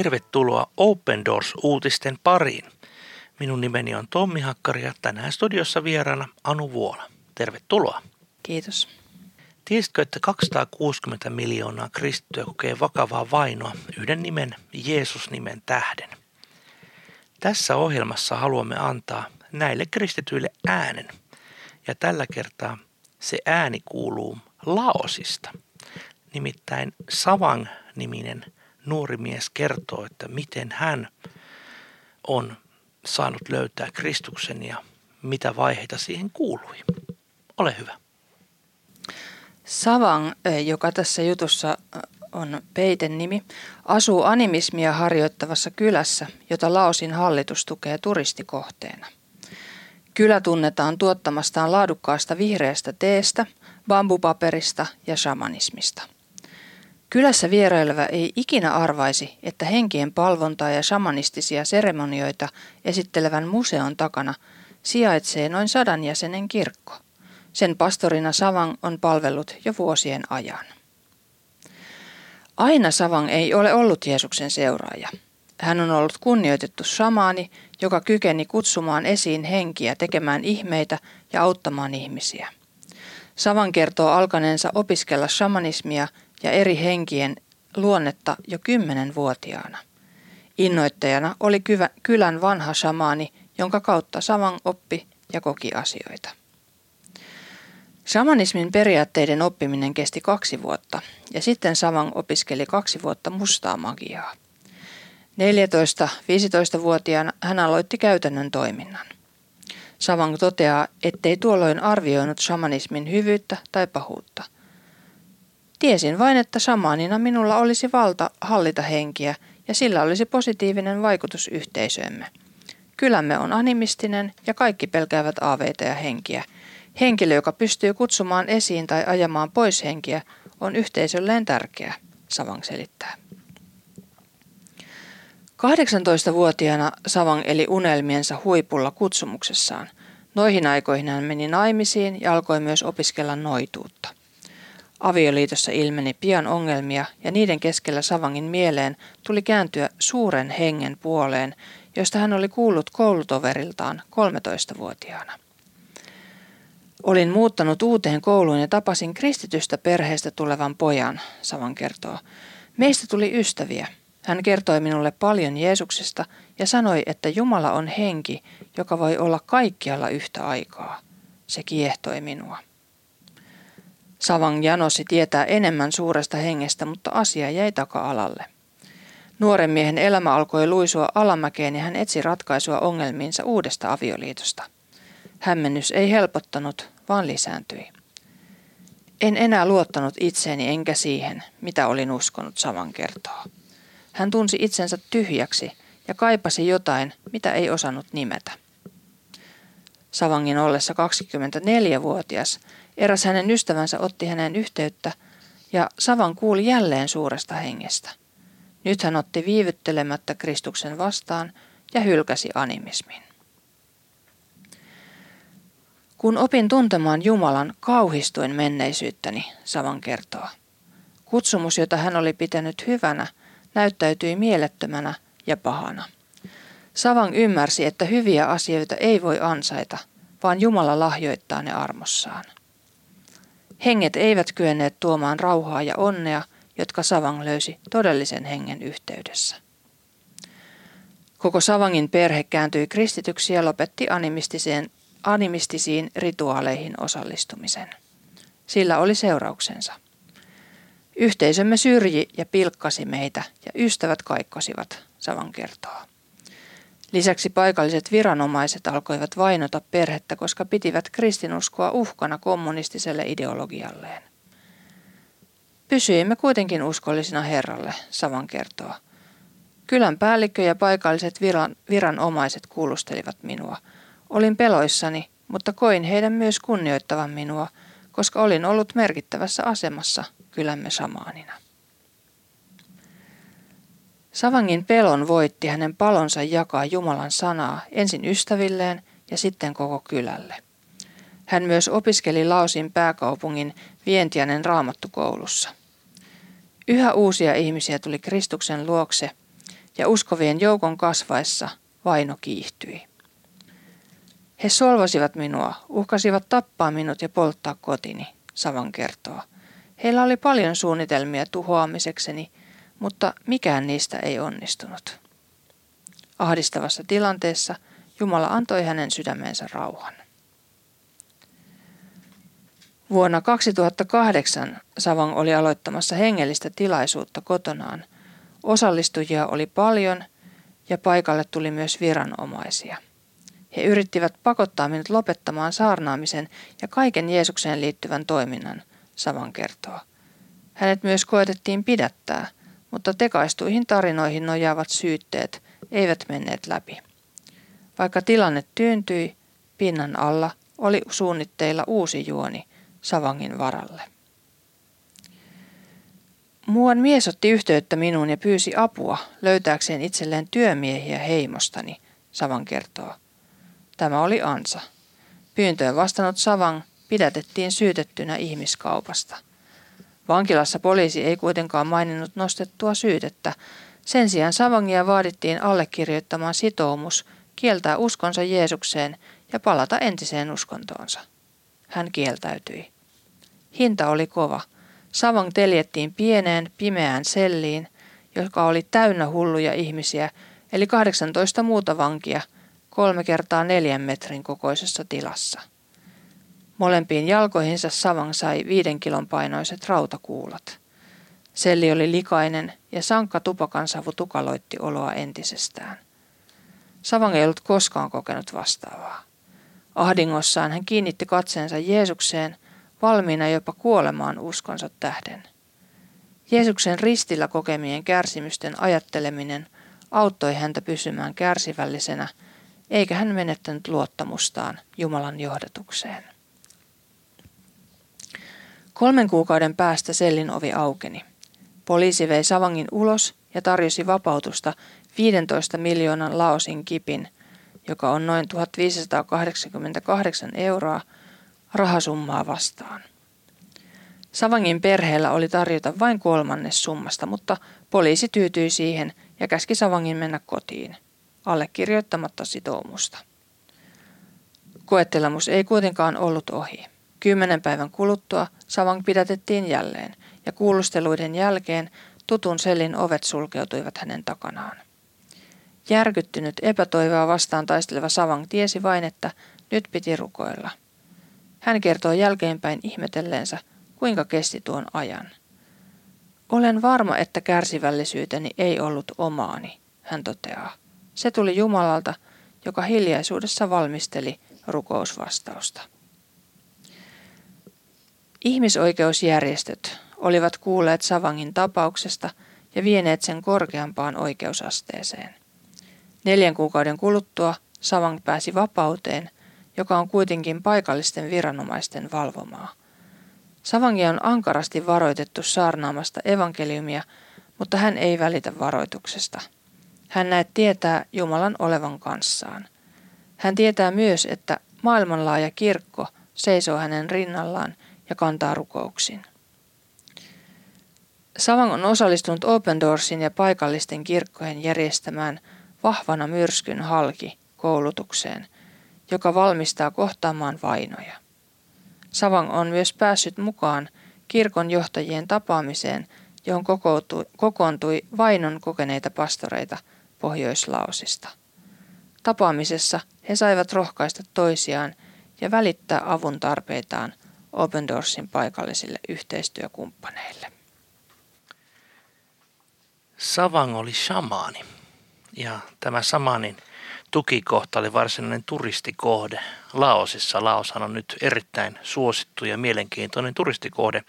Tervetuloa Open Doors-uutisten pariin. Minun nimeni on Tommi Hakkari ja tänään studiossa vieraana Anu Vuola. Tervetuloa. Kiitos. Tiesitkö, että 260 miljoonaa kristittyä kokee vakavaa vainoa yhden nimen, Jeesus-nimen tähden? Tässä ohjelmassa haluamme antaa näille kristityille äänen. Ja tällä kertaa se ääni kuuluu Laosista. Nimittäin Savang-niminen nuori mies kertoo, että miten hän on saanut löytää Kristuksen ja mitä vaiheita siihen kuului. Ole hyvä. Savang, joka tässä jutussa on peiten nimi, asuu animismia harjoittavassa kylässä, jota Laosin hallitus tukee turistikohteena. Kylä tunnetaan tuottamastaan laadukkaasta vihreästä teestä, bambupaperista ja shamanismista – Kylässä vieraileva ei ikinä arvaisi, että henkien palvontaa ja shamanistisia seremonioita esittelevän museon takana sijaitsee noin sadan jäsenen kirkko. Sen pastorina Savang on palvellut jo vuosien ajan. Aina Savang ei ole ollut Jeesuksen seuraaja. Hän on ollut kunnioitettu shamaani, joka kykeni kutsumaan esiin henkiä tekemään ihmeitä ja auttamaan ihmisiä. Savan kertoo alkaneensa opiskella shamanismia ja eri henkien luonnetta jo kymmenenvuotiaana. Innoittajana oli kylän vanha shamaani, jonka kautta Saman oppi ja koki asioita. Shamanismin periaatteiden oppiminen kesti kaksi vuotta ja sitten Savang opiskeli kaksi vuotta mustaa magiaa. 14-15-vuotiaana hän aloitti käytännön toiminnan. Savang toteaa, ettei tuolloin arvioinut shamanismin hyvyyttä tai pahuutta – Tiesin vain, että shamaanina minulla olisi valta hallita henkiä ja sillä olisi positiivinen vaikutus yhteisöömme. Kylämme on animistinen ja kaikki pelkäävät aaveita ja henkiä. Henkilö, joka pystyy kutsumaan esiin tai ajamaan pois henkiä, on yhteisölleen tärkeä, Savang selittää. 18-vuotiaana Savang eli unelmiensa huipulla kutsumuksessaan. Noihin aikoihin hän meni naimisiin ja alkoi myös opiskella noituutta. Avioliitossa ilmeni pian ongelmia ja niiden keskellä Savangin mieleen tuli kääntyä suuren hengen puoleen, josta hän oli kuullut koulutoveriltaan 13-vuotiaana. Olin muuttanut uuteen kouluun ja tapasin kristitystä perheestä tulevan pojan, Savan kertoo. Meistä tuli ystäviä. Hän kertoi minulle paljon Jeesuksesta ja sanoi, että Jumala on henki, joka voi olla kaikkialla yhtä aikaa. Se kiehtoi minua. Savang janosi tietää enemmän suuresta hengestä, mutta asia jäi taka-alalle. Nuoren miehen elämä alkoi luisua alamäkeen ja hän etsi ratkaisua ongelmiinsa uudesta avioliitosta. Hämmennys ei helpottanut, vaan lisääntyi. En enää luottanut itseeni enkä siihen, mitä olin uskonut Savan kertoa. Hän tunsi itsensä tyhjäksi ja kaipasi jotain, mitä ei osannut nimetä. Savangin ollessa 24-vuotias Eräs hänen ystävänsä otti hänen yhteyttä ja Savan kuuli jälleen suuresta hengestä. Nyt hän otti viivyttelemättä Kristuksen vastaan ja hylkäsi animismin. Kun opin tuntemaan Jumalan, kauhistuin menneisyyttäni, Savan kertoo. Kutsumus, jota hän oli pitänyt hyvänä, näyttäytyi mielettömänä ja pahana. Savang ymmärsi, että hyviä asioita ei voi ansaita, vaan Jumala lahjoittaa ne armossaan. Henget eivät kyenneet tuomaan rauhaa ja onnea, jotka Savang löysi todellisen hengen yhteydessä. Koko Savangin perhe kääntyi kristityksi ja lopetti animistiseen, animistisiin rituaaleihin osallistumisen. Sillä oli seurauksensa. Yhteisömme syrji ja pilkkasi meitä ja ystävät kaikkosivat, Savan kertoo. Lisäksi paikalliset viranomaiset alkoivat vainota perhettä, koska pitivät kristinuskoa uhkana kommunistiselle ideologialleen. Pysyimme kuitenkin uskollisina Herralle, Savan kertoo. Kylän päällikkö ja paikalliset viran, viranomaiset kuulustelivat minua. Olin peloissani, mutta koin heidän myös kunnioittavan minua, koska olin ollut merkittävässä asemassa kylämme samaanina. Savangin pelon voitti hänen palonsa jakaa Jumalan sanaa ensin ystävilleen ja sitten koko kylälle. Hän myös opiskeli Laosin pääkaupungin Vientianen raamattukoulussa. Yhä uusia ihmisiä tuli Kristuksen luokse ja uskovien joukon kasvaessa vaino kiihtyi. He solvasivat minua, uhkasivat tappaa minut ja polttaa kotini, Savan kertoo. Heillä oli paljon suunnitelmia tuhoamisekseni, mutta mikään niistä ei onnistunut. Ahdistavassa tilanteessa Jumala antoi hänen sydämensä rauhan. Vuonna 2008 Savang oli aloittamassa hengellistä tilaisuutta kotonaan. Osallistujia oli paljon ja paikalle tuli myös viranomaisia. He yrittivät pakottaa minut lopettamaan saarnaamisen ja kaiken Jeesukseen liittyvän toiminnan, Savan kertoo. Hänet myös koetettiin pidättää, mutta tekaistuihin tarinoihin nojaavat syytteet eivät menneet läpi. Vaikka tilanne tyyntyi, pinnan alla oli suunnitteilla uusi juoni Savangin varalle. Muuan mies otti yhteyttä minuun ja pyysi apua löytääkseen itselleen työmiehiä heimostani, Savan kertoo. Tämä oli ansa. Pyyntöön vastannut Savang pidätettiin syytettynä ihmiskaupasta. Vankilassa poliisi ei kuitenkaan maininnut nostettua syytettä. Sen sijaan Savangia vaadittiin allekirjoittamaan sitoumus kieltää uskonsa Jeesukseen ja palata entiseen uskontoonsa. Hän kieltäytyi. Hinta oli kova. Savang teljettiin pieneen, pimeään selliin, joka oli täynnä hulluja ihmisiä, eli 18 muuta vankia, kolme kertaa neljän metrin kokoisessa tilassa. Molempiin jalkoihinsa Savang sai viiden kilon painoiset rautakuulat. Selli oli likainen ja sankka tupakansavu tukaloitti oloa entisestään. Savang ei ollut koskaan kokenut vastaavaa. Ahdingossaan hän kiinnitti katseensa Jeesukseen, valmiina jopa kuolemaan uskonsa tähden. Jeesuksen ristillä kokemien kärsimysten ajatteleminen auttoi häntä pysymään kärsivällisenä, eikä hän menettänyt luottamustaan Jumalan johdatukseen. Kolmen kuukauden päästä sellin ovi aukeni. Poliisi vei Savangin ulos ja tarjosi vapautusta 15 miljoonan laosin kipin, joka on noin 1588 euroa rahasummaa vastaan. Savangin perheellä oli tarjota vain kolmannes summasta, mutta poliisi tyytyi siihen ja käski Savangin mennä kotiin, allekirjoittamatta sitoumusta. Koettelemus ei kuitenkaan ollut ohi. Kymmenen päivän kuluttua Savang pidätettiin jälleen ja kuulusteluiden jälkeen tutun sellin ovet sulkeutuivat hänen takanaan. Järkyttynyt epätoivoa vastaan taisteleva Savang tiesi vain, että nyt piti rukoilla. Hän kertoo jälkeenpäin ihmetelleensä, kuinka kesti tuon ajan. Olen varma, että kärsivällisyyteni ei ollut omaani, hän toteaa. Se tuli Jumalalta, joka hiljaisuudessa valmisteli rukousvastausta. Ihmisoikeusjärjestöt olivat kuulleet Savangin tapauksesta ja vieneet sen korkeampaan oikeusasteeseen. Neljän kuukauden kuluttua Savang pääsi vapauteen, joka on kuitenkin paikallisten viranomaisten valvomaa. Savangia on ankarasti varoitettu saarnaamasta evankeliumia, mutta hän ei välitä varoituksesta. Hän näet tietää Jumalan olevan kanssaan. Hän tietää myös, että maailmanlaaja kirkko seisoo hänen rinnallaan ja kantaa rukouksin. Savang on osallistunut Open Doorsin ja paikallisten kirkkojen järjestämään vahvana myrskyn halki koulutukseen, joka valmistaa kohtaamaan vainoja. Savang on myös päässyt mukaan kirkon johtajien tapaamiseen, johon kokoontui vainon kokeneita pastoreita Pohjoislaosista. Tapaamisessa he saivat rohkaista toisiaan ja välittää avun tarpeitaan Open Doorsin paikallisille yhteistyökumppaneille. Savang oli shamaani ja tämä samanin tukikohta oli varsinainen turistikohde Laosissa. Laoshan on nyt erittäin suosittu ja mielenkiintoinen turistikohde.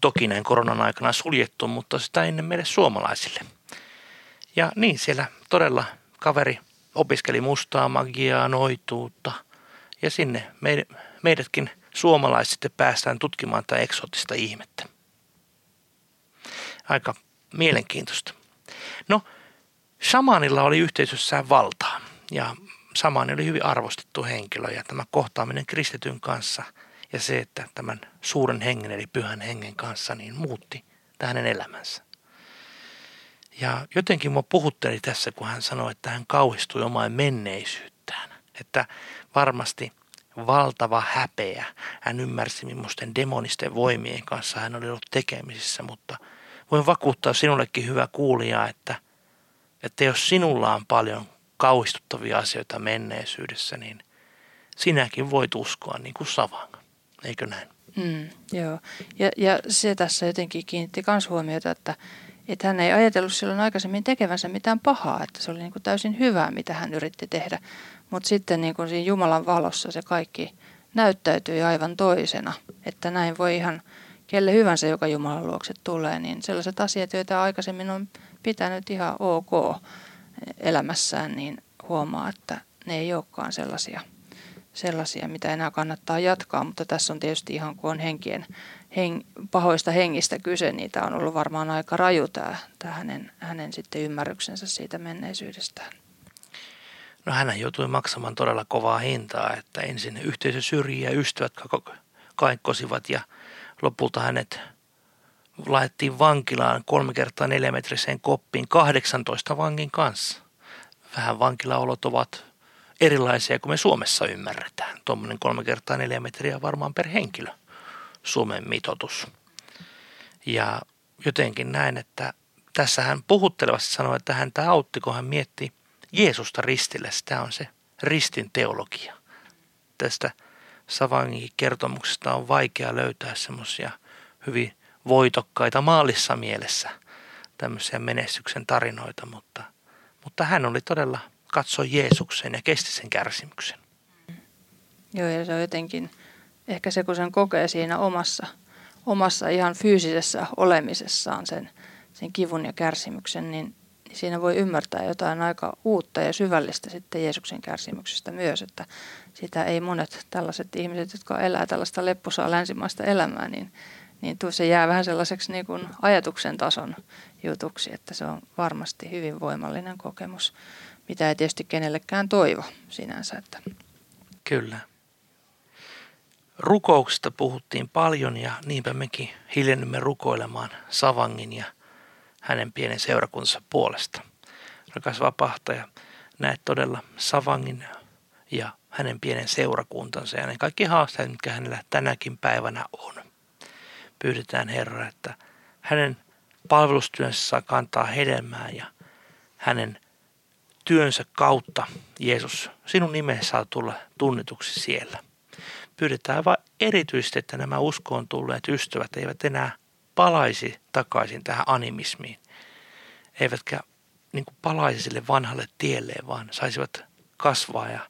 Toki näin koronan aikana suljettu, mutta sitä ennen meille suomalaisille. Ja niin siellä todella kaveri opiskeli mustaa magiaa, noituutta ja sinne meidätkin suomalaiset sitten päästään tutkimaan tätä eksotista ihmettä. Aika mielenkiintoista. No, shamanilla oli yhteisössään valtaa ja Samani oli hyvin arvostettu henkilö ja tämä kohtaaminen kristityn kanssa ja se, että tämän suuren hengen eli pyhän hengen kanssa niin muutti hänen elämänsä. Ja jotenkin mua puhutteli tässä, kun hän sanoi, että hän kauhistui omaan menneisyyttään. Että varmasti valtava häpeä. Hän ymmärsi, millaisten demonisten voimien kanssa hän oli ollut tekemisissä, mutta voin vakuuttaa sinullekin hyvä kuulija, että, että jos sinulla on paljon kauhistuttavia asioita menneisyydessä, niin sinäkin voit uskoa niin kuin savanga. Eikö näin? Mm, joo. Ja, ja se tässä jotenkin kiinnitti myös huomiota, että, että hän ei ajatellut silloin aikaisemmin tekevänsä mitään pahaa, että se oli niin kuin täysin hyvää, mitä hän yritti tehdä. Mutta sitten niin kuin siinä Jumalan valossa se kaikki näyttäytyi aivan toisena, että näin voi ihan kelle hyvänsä, joka Jumalan luokse tulee, niin sellaiset asiat, joita aikaisemmin on pitänyt ihan ok elämässään, niin huomaa, että ne ei olekaan sellaisia, sellaisia mitä enää kannattaa jatkaa, mutta tässä on tietysti ihan kun on henkien, heng, pahoista hengistä kyse, niin tämä on ollut varmaan aika raju tämä, tämä hänen, hänen sitten ymmärryksensä siitä menneisyydestään. No hän joutui maksamaan todella kovaa hintaa, että ensin yhteisö syrjii ja ystävät kaikkosivat ja lopulta hänet laitettiin vankilaan kolme kertaa neljämetriseen koppiin 18 vangin kanssa. Vähän vankilaolot ovat erilaisia kuin me Suomessa ymmärretään. Tuommoinen kolme kertaa neljä metriä varmaan per henkilö Suomen mitotus. Ja jotenkin näin, että tässä hän puhuttelevasti sanoi, että häntä autti, kun hän mietti Jeesusta ristille. Tämä on se ristin teologia. Tästä Savangin kertomuksesta on vaikea löytää semmoisia hyvin voitokkaita maalissa mielessä tämmöisiä menestyksen tarinoita, mutta, mutta hän oli todella katsoi Jeesuksen ja kesti sen kärsimyksen. Joo, ja se on jotenkin ehkä se, kun sen kokee siinä omassa, omassa ihan fyysisessä olemisessaan sen, sen kivun ja kärsimyksen, niin, siinä voi ymmärtää jotain aika uutta ja syvällistä sitten Jeesuksen kärsimyksestä myös, että sitä ei monet tällaiset ihmiset, jotka elää tällaista lepposaa länsimaista elämää, niin, niin se jää vähän sellaiseksi niin kuin ajatuksen tason jutuksi, että se on varmasti hyvin voimallinen kokemus mitä ei tietysti kenellekään toivo sinänsä. Että. Kyllä. Rukouksesta puhuttiin paljon ja niinpä mekin hiljennymme rukoilemaan Savangin ja hänen pienen seurakuntansa puolesta. Rakas vapahtaja, näet todella Savangin ja hänen pienen seurakuntansa ja ne kaikki haasteet, mitkä hänellä tänäkin päivänä on. Pyydetään Herra, että hänen palvelustyönsä saa kantaa hedelmää ja hänen työnsä kautta, Jeesus, sinun nimesi saa tulla tunnetuksi siellä. Pyydetään vain erityisesti, että nämä uskoon tulleet ystävät eivät enää palaisi takaisin tähän animismiin, eivätkä niin kuin palaisi sille vanhalle tielle, vaan saisivat kasvaa ja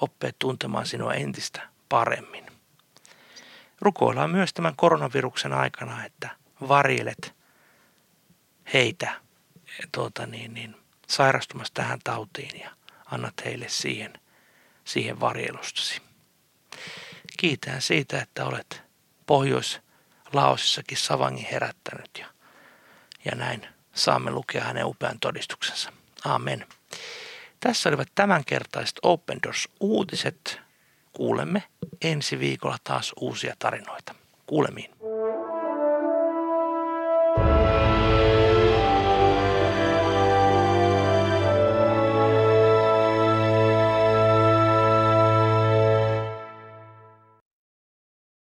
oppia tuntemaan sinua entistä paremmin. Rukoillaan myös tämän koronaviruksen aikana, että varjelet heitä tuota niin, niin, sairastumassa tähän tautiin ja annat heille siihen, siihen varjelustasi. Kiitän siitä, että olet Pohjois-Laosissakin Savangin herättänyt ja, ja näin saamme lukea hänen upean todistuksensa. Amen. Tässä olivat tämänkertaiset Open Doors uutiset. Kuulemme ensi viikolla taas uusia tarinoita. Kuulemiin.